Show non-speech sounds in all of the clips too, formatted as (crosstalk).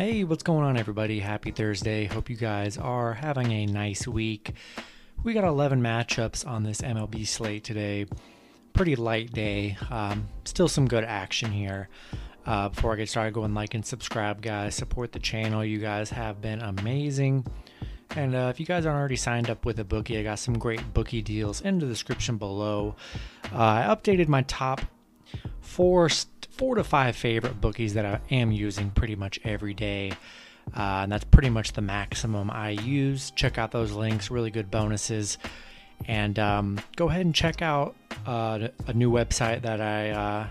Hey, what's going on, everybody? Happy Thursday. Hope you guys are having a nice week. We got 11 matchups on this MLB slate today. Pretty light day. Um, still some good action here. Uh, before I get started, go and like and subscribe, guys. Support the channel. You guys have been amazing. And uh, if you guys aren't already signed up with a bookie, I got some great bookie deals in the description below. Uh, I updated my top four four to five favorite bookies that I am using pretty much every day. Uh, and that's pretty much the maximum I use. Check out those links, really good bonuses. And um, go ahead and check out uh, a new website that I uh,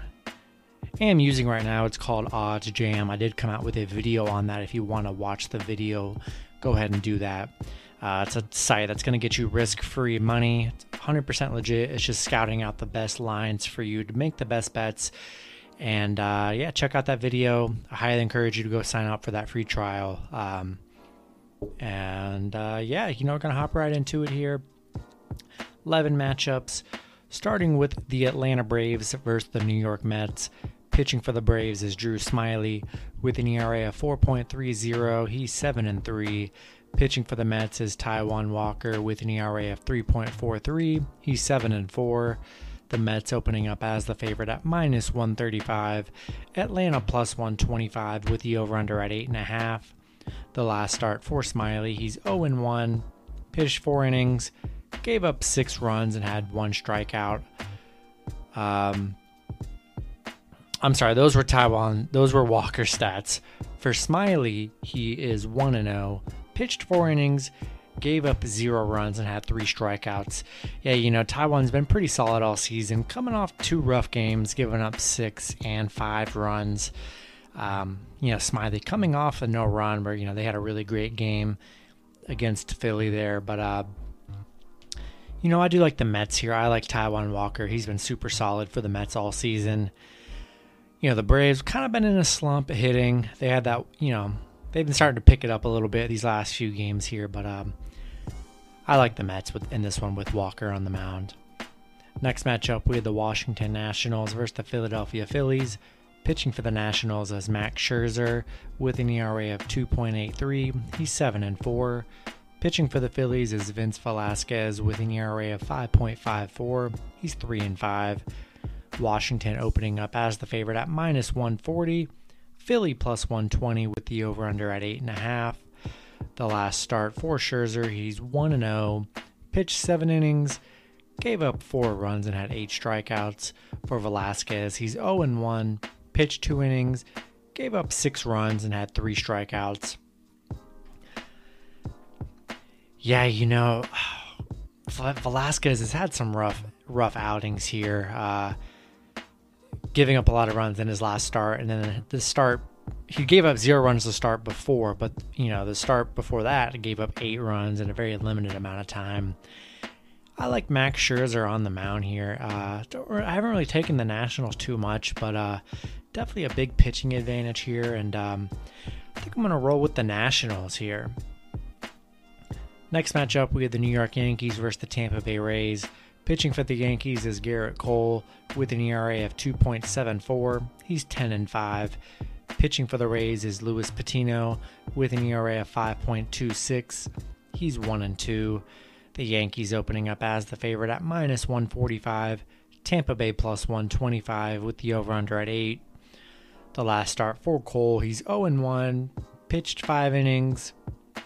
am using right now. It's called OddsJam. I did come out with a video on that. If you want to watch the video, go ahead and do that. Uh, it's a site that's going to get you risk free money. It's 100% legit. It's just scouting out the best lines for you to make the best bets and uh, yeah, check out that video. I highly encourage you to go sign up for that free trial. Um, and uh, yeah, you know, we're going to hop right into it here. 11 matchups, starting with the Atlanta Braves versus the New York Mets. Pitching for the Braves is Drew Smyly with an ERA of 4.30. He's 7 and 3. Pitching for the Mets is Taijuan Walker with an ERA of 3.43. He's 7 and 4. The Mets opening up as the favorite at minus 135. Atlanta plus 125 with the over under at 8.5. The last start for Smyly, he's 0 1, pitched four innings, gave up six runs, and had one strikeout. Um, I'm sorry, those were Taijuan, those were Walker stats. For Smyly, he is 1 0, pitched four innings, gave up zero runs and had three strikeouts. Yeah, you know, Taijuan's been pretty solid all season, coming off two rough games, giving up six and five runs. Um, you know, Smyly coming off a no run where, you know, they had a really great game against Philly there. But, uh, you know, I do like the Mets here. I like Taijuan Walker. He's been super solid for the Mets all season. You know, the Braves kind of been in a slump hitting. They had that, you know, they've been starting to pick it up a little bit these last few games here, but um, I like the Mets with, in this one with Walker on the mound. Next matchup, we have the Washington Nationals versus the Philadelphia Phillies. Pitching for the Nationals is Max Scherzer with an ERA of 2.83. He's 7 and 4. Pitching for the Phillies is Vince Velasquez with an ERA of 5.54. He's 3 and 5. Washington opening up as the favorite at minus 140. Philly plus 120 with the over under at 8.5 the last start for Scherzer. He's 1 0, pitched seven innings, gave up four runs, and had eight strikeouts. For Velasquez, he's 0 1, pitched two innings, gave up six runs, and had three strikeouts. Yeah, you know, (sighs) Velasquez has had some rough, rough outings here, uh, giving up a lot of runs in his last start, and then the start he gave up zero runs to start before, but you know the start before that gave up eight runs in a very limited amount of time. I like Max Scherzer on the mound here. Uh, I haven't really taken the Nationals too much, but uh, definitely a big pitching advantage here, and um, I think I'm going to roll with the Nationals here. Next matchup, we have the New York Yankees versus the Tampa Bay Rays. Pitching for the Yankees is Gerrit Cole with an ERA of 2.74. He's 10 and 5. Pitching for the Rays is Luis Patino with an ERA of 5.26. He's 1 and 2. The Yankees opening up as the favorite at minus 145. Tampa Bay plus 125 with the over under at 8. The last start for Cole, he's 0 and 1, pitched 5 innings,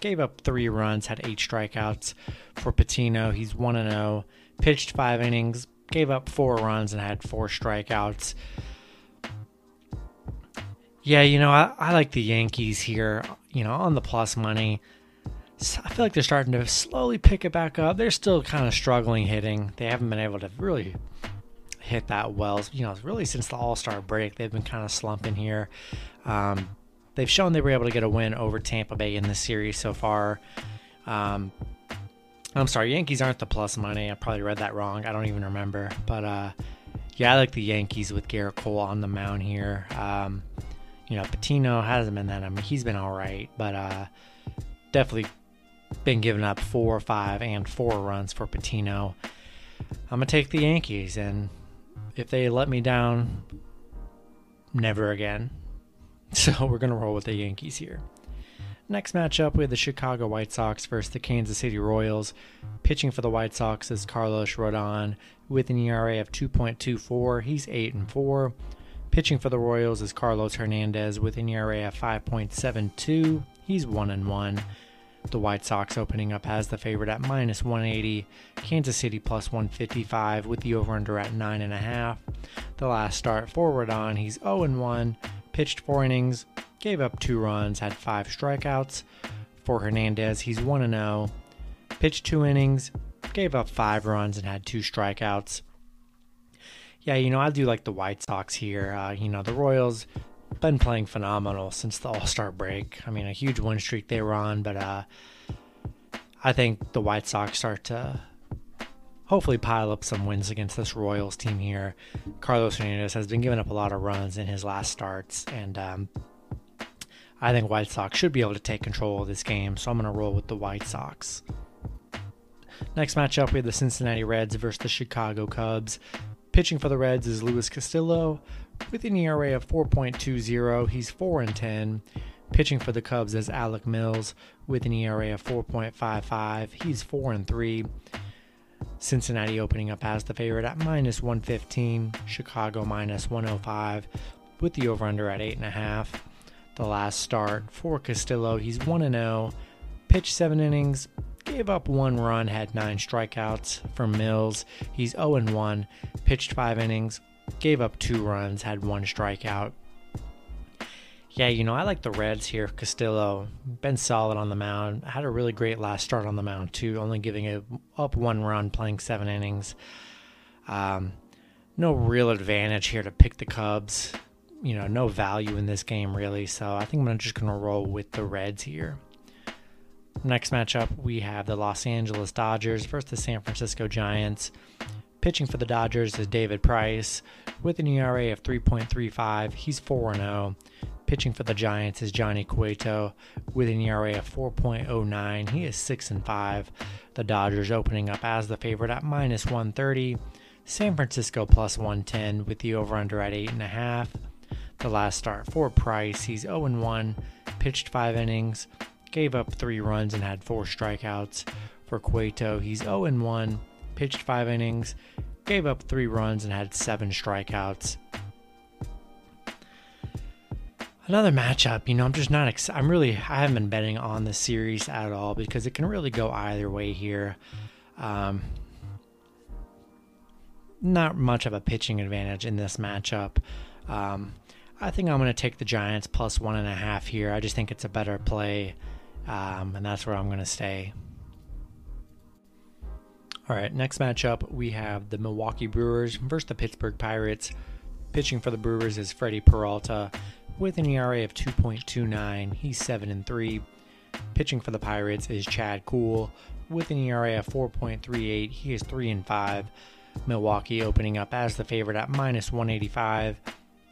gave up 3 runs, had 8 strikeouts. For Patino, he's 1 and 0, pitched 5 innings, gave up 4 runs and had 4 strikeouts. Yeah, you know, I, I like the Yankees here, you know, on the plus money. I feel like they're starting to slowly pick it back up. They're still kind of struggling hitting. They haven't been able to really hit that well. You know, really since the All Star break, they've been kind of slumping here. Um, they've shown they were able to get a win over Tampa Bay in the series so far. Um, I'm sorry, Yankees aren't the plus money. I probably read that wrong. I don't even remember. But uh, yeah, I like the Yankees with Gerrit Cole on the mound here. Um, you know, Patino hasn't been that. I mean, he's been all right, but uh, definitely been giving up four, or five, and four runs for Patino. I'm gonna take the Yankees, and if they let me down, never again. (laughs) So we're gonna roll with the Yankees here. Next matchup, we have the Chicago White Sox versus the Kansas City Royals. Pitching for the White Sox is Carlos Rodon with an ERA of 2.24. He's 8 and 4. Pitching for the Royals is Carlos Hernandez with an ERA of 5.72. He's 1 and 1. The White Sox opening up as the favorite at minus 180. Kansas City plus 155 with the over under at 9.5. The last start for Rodon, he's 0 and 1, pitched four innings, gave up two runs, had five strikeouts. For Hernandez, he's 1 0, pitched two innings, gave up five runs, and had two strikeouts. Yeah, you know, I do like the White Sox here. Uh, you know, the Royals been playing phenomenal since the All Star break. I mean, a huge win streak they were on, but uh, I think the White Sox start to hopefully pile up some wins against this Royals team here. Carlos Hernandez has been giving up a lot of runs in his last starts, and um, I think White Sox should be able to take control of this game, so I'm going to roll with the White Sox. Next matchup, we have the Cincinnati Reds versus the Chicago Cubs. Pitching for the Reds is Luis Castillo with an ERA of 4.20. He's 4 and 10. Pitching for the Cubs is Alec Mills with an ERA of 4.55. He's 4 and 3. Cincinnati opening up as the favorite at minus 115. Chicago minus 105 with the over under at 8.5. The last start for Castillo, he's 1 0. Pitched 7 innings, gave up one run, had nine strikeouts. For Mills, he's 0 1, pitched five innings, gave up two runs, had one strikeout. Yeah, you know, I like the Reds here. Castillo, been solid on the mound. Had a really great last start on the mound, too, only giving up one run, playing seven innings. Um, no real advantage here to pick the Cubs. You know, no value in this game, really. So I think I'm just going to roll with the Reds here. Next matchup, we have the Los Angeles Dodgers versus the San Francisco Giants. Pitching for the Dodgers is David Price with an ERA of 3.35. He's 4 0. Pitching for the Giants is Johnny Cueto with an ERA of 4.09. He is 6 and 5. The Dodgers opening up as the favorite at minus 130. San Francisco plus 110 with the over under at 8.5. The last start for Price, he's 0 1, pitched 5 innings, gave up three runs and had four strikeouts. For Cueto, he's 0 1, pitched five innings, gave up three runs and had seven strikeouts. Another matchup, you know, I'm just not. Ex- I'm really. I haven't been betting on this series at all because it can really go either way here. Um, not much of a pitching advantage in this matchup. Um, I think I'm going to take the Giants plus one and a half here. I just think it's a better play um, and that's where I'm going to stay. All right, next matchup we have the Milwaukee Brewers versus the Pittsburgh Pirates. Pitching for the Brewers is Freddie Peralta with an ERA of 2.29. He's 7 and 3. Pitching for the Pirates is Chad Kuhl with an ERA of 4.38. He is 3 and 5. Milwaukee opening up as the favorite at minus 185.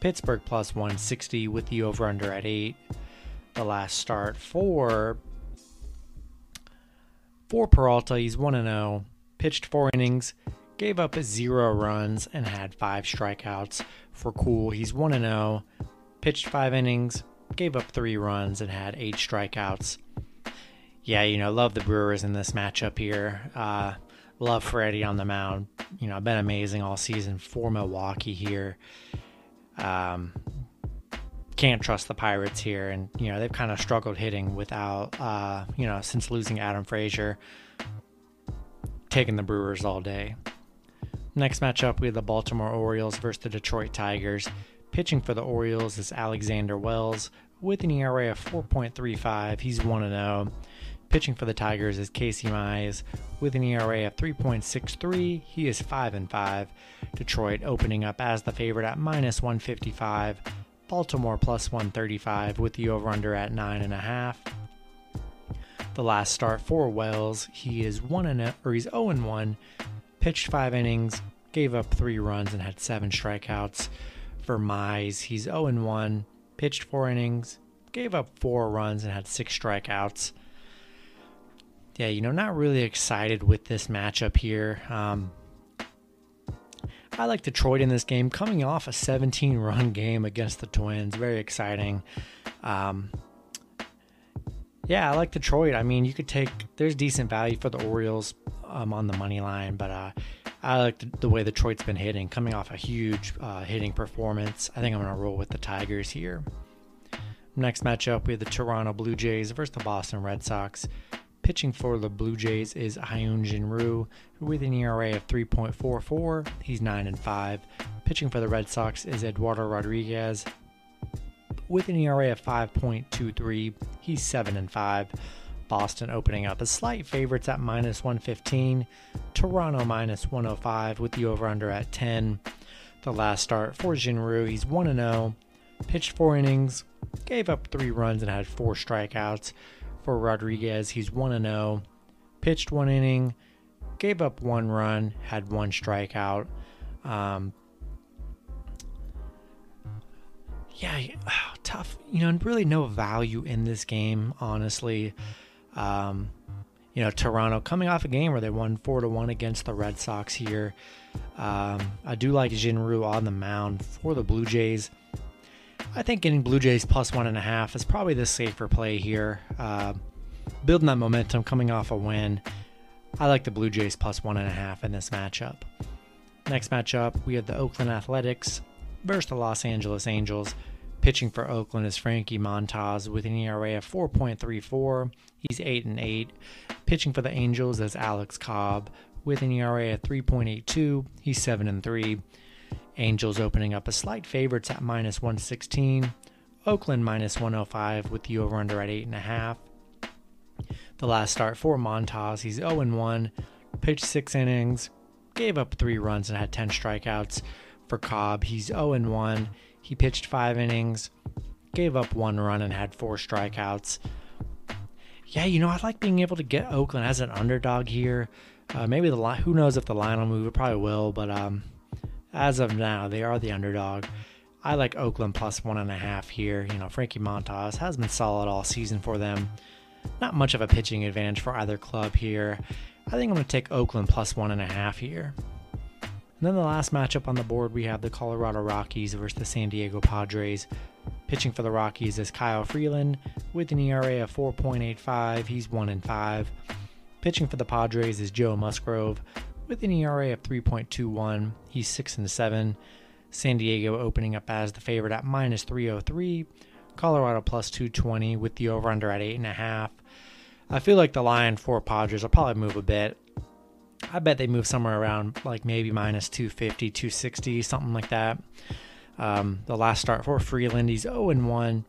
Pittsburgh plus 160 with the over under at 8 the last start for for Peralta. He's 1 0, pitched four innings, gave up zero runs, and had five strikeouts. For Kuhl, he's 1 0, pitched five innings, gave up three runs, and had eight strikeouts. Yeah, you know, love the Brewers in this matchup here. Uh, love Freddie on the mound. You know, been amazing all season for Milwaukee here. Um, can't trust the Pirates here, and you know they've kind of struggled hitting without, uh, you know, since losing Adam Frazier, taking the Brewers all day. Next matchup, we have the Baltimore Orioles versus the Detroit Tigers. Pitching for the Orioles is Alexander Wells with an ERA of 4.35. He's 1 0. Pitching for the Tigers is Casey Mize with an ERA of 3.63. He is 5 5. Detroit opening up as the favorite at minus 155. Baltimore plus 135 with the over under at 9.5. The last start for Wells, he is 1 and or he's 0 and 1, pitched 5 innings, gave up 3 runs and had 7 strikeouts. For Mize, he's 0 and 1, pitched 4 innings, gave up 4 runs and had 6 strikeouts. Yeah, you know, not really excited with this matchup here. Um, I like Detroit in this game, coming off a 17 run game against the Twins. Very exciting. Um, Yeah, I like Detroit. I mean, you could take there's decent value for the Orioles um, on the money line, but uh, I like the, the, way Detroit's been hitting, coming off a huge uh, hitting performance. I think I'm going to roll with the Tigers here. Next matchup, we have the Toronto Blue Jays versus the Boston Red Sox. Pitching for the Blue Jays is Hyun Jin Ryu with an ERA of 3.44. He's 9 and 5. Pitching for the Red Sox is Eduardo Rodriguez with an ERA of 5.23. He's 7 and 5. Boston opening up as slight favorites at minus 115. Toronto minus 105 with the over under at 10. The last start for Jin Ryu, he's 1 0. Pitched four innings, gave up three runs, and had four strikeouts. For Rodriguez, he's 1 0. Pitched one inning, gave up one run, had one strikeout. Um, yeah, oh, tough. You know, really no value in this game, honestly. Um, you know, Toronto coming off a game where they won four to one against the Red Sox here. Um, I do like Jin Ryu on the mound for the Blue Jays. I think getting Blue Jays plus one and a half is probably the safer play here. Uh, building that momentum coming off a win. I like the Blue Jays plus one and a half in this matchup. Next matchup, we have the Oakland Athletics versus the Los Angeles Angels. Pitching for Oakland is Frankie Montas with an ERA of 4.34. He's 8 and 8. Pitching for the Angels is Alex Cobb with an ERA of 3.82. He's 7 and 3. Angels opening up as slight favorites at minus 116. Oakland minus 105 with the over under at 8.5. The last start for Montas, he's 0 1. Pitched six innings, gave up three runs, and had 10 strikeouts. For Cobb, he's 0 1. He pitched five innings, gave up one run, and had four strikeouts. Yeah, you know, I like being able to get Oakland as an underdog here. Uh, maybe the line, who knows if the line will move? It probably will, but um, as of now, they are the underdog. I like Oakland plus one and a half here. You know, Frankie Montas has been solid all season for them. Not much of a pitching advantage for either club here. I think I'm going to take Oakland plus one and a half here. And then the last matchup on the board, we have the Colorado Rockies versus the San Diego Padres. Pitching for the Rockies is Kyle Freeland with an ERA of 4.85. He's 1 and 5. Pitching for the Padres is Joe Musgrove with an ERA of 3.21. He's 6 and 7. San Diego opening up as the favorite at minus 303. Colorado plus 220 with the over under at 8.5. I feel like the line for Padres will probably move a bit. I bet they move somewhere around like maybe minus 250, 260, something like that. Um, the last start for Freeland, he's 0 1,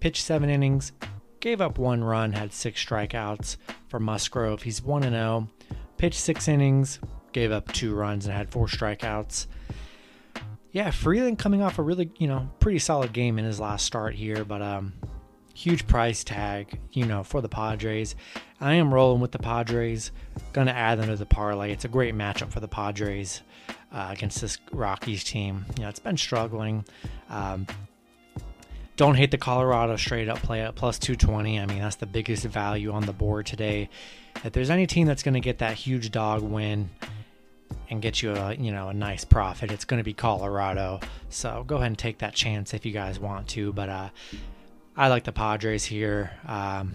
pitched seven innings, gave up one run, had six strikeouts. For Musgrove, he's 1 0, pitched six innings, gave up two runs, and had four strikeouts. Yeah, Freeland coming off a really, you know, pretty solid game in his last start here, but um, huge price tag, you know, for the Padres. I am rolling with the Padres. Gonna add them to the parlay. It's a great matchup for the Padres uh, against this Rockies team. You know, it's been struggling. Um, don't hate the Colorado straight up play at plus 220. I mean, that's the biggest value on the board today. If there's any team that's going to get that huge dog win and get you a you know a nice profit, it's going to be Colorado. So go ahead and take that chance if you guys want to. But uh, I like the Padres here. Um,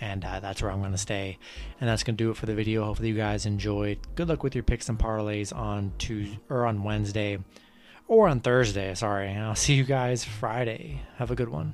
and uh, that's where I'm going to stay. And that's going to do it for the video. Hopefully, you guys enjoyed. Good luck with your picks and parlays on Tuesday or on Wednesday or on Thursday. Sorry, and I'll see you guys Friday. Have a good one.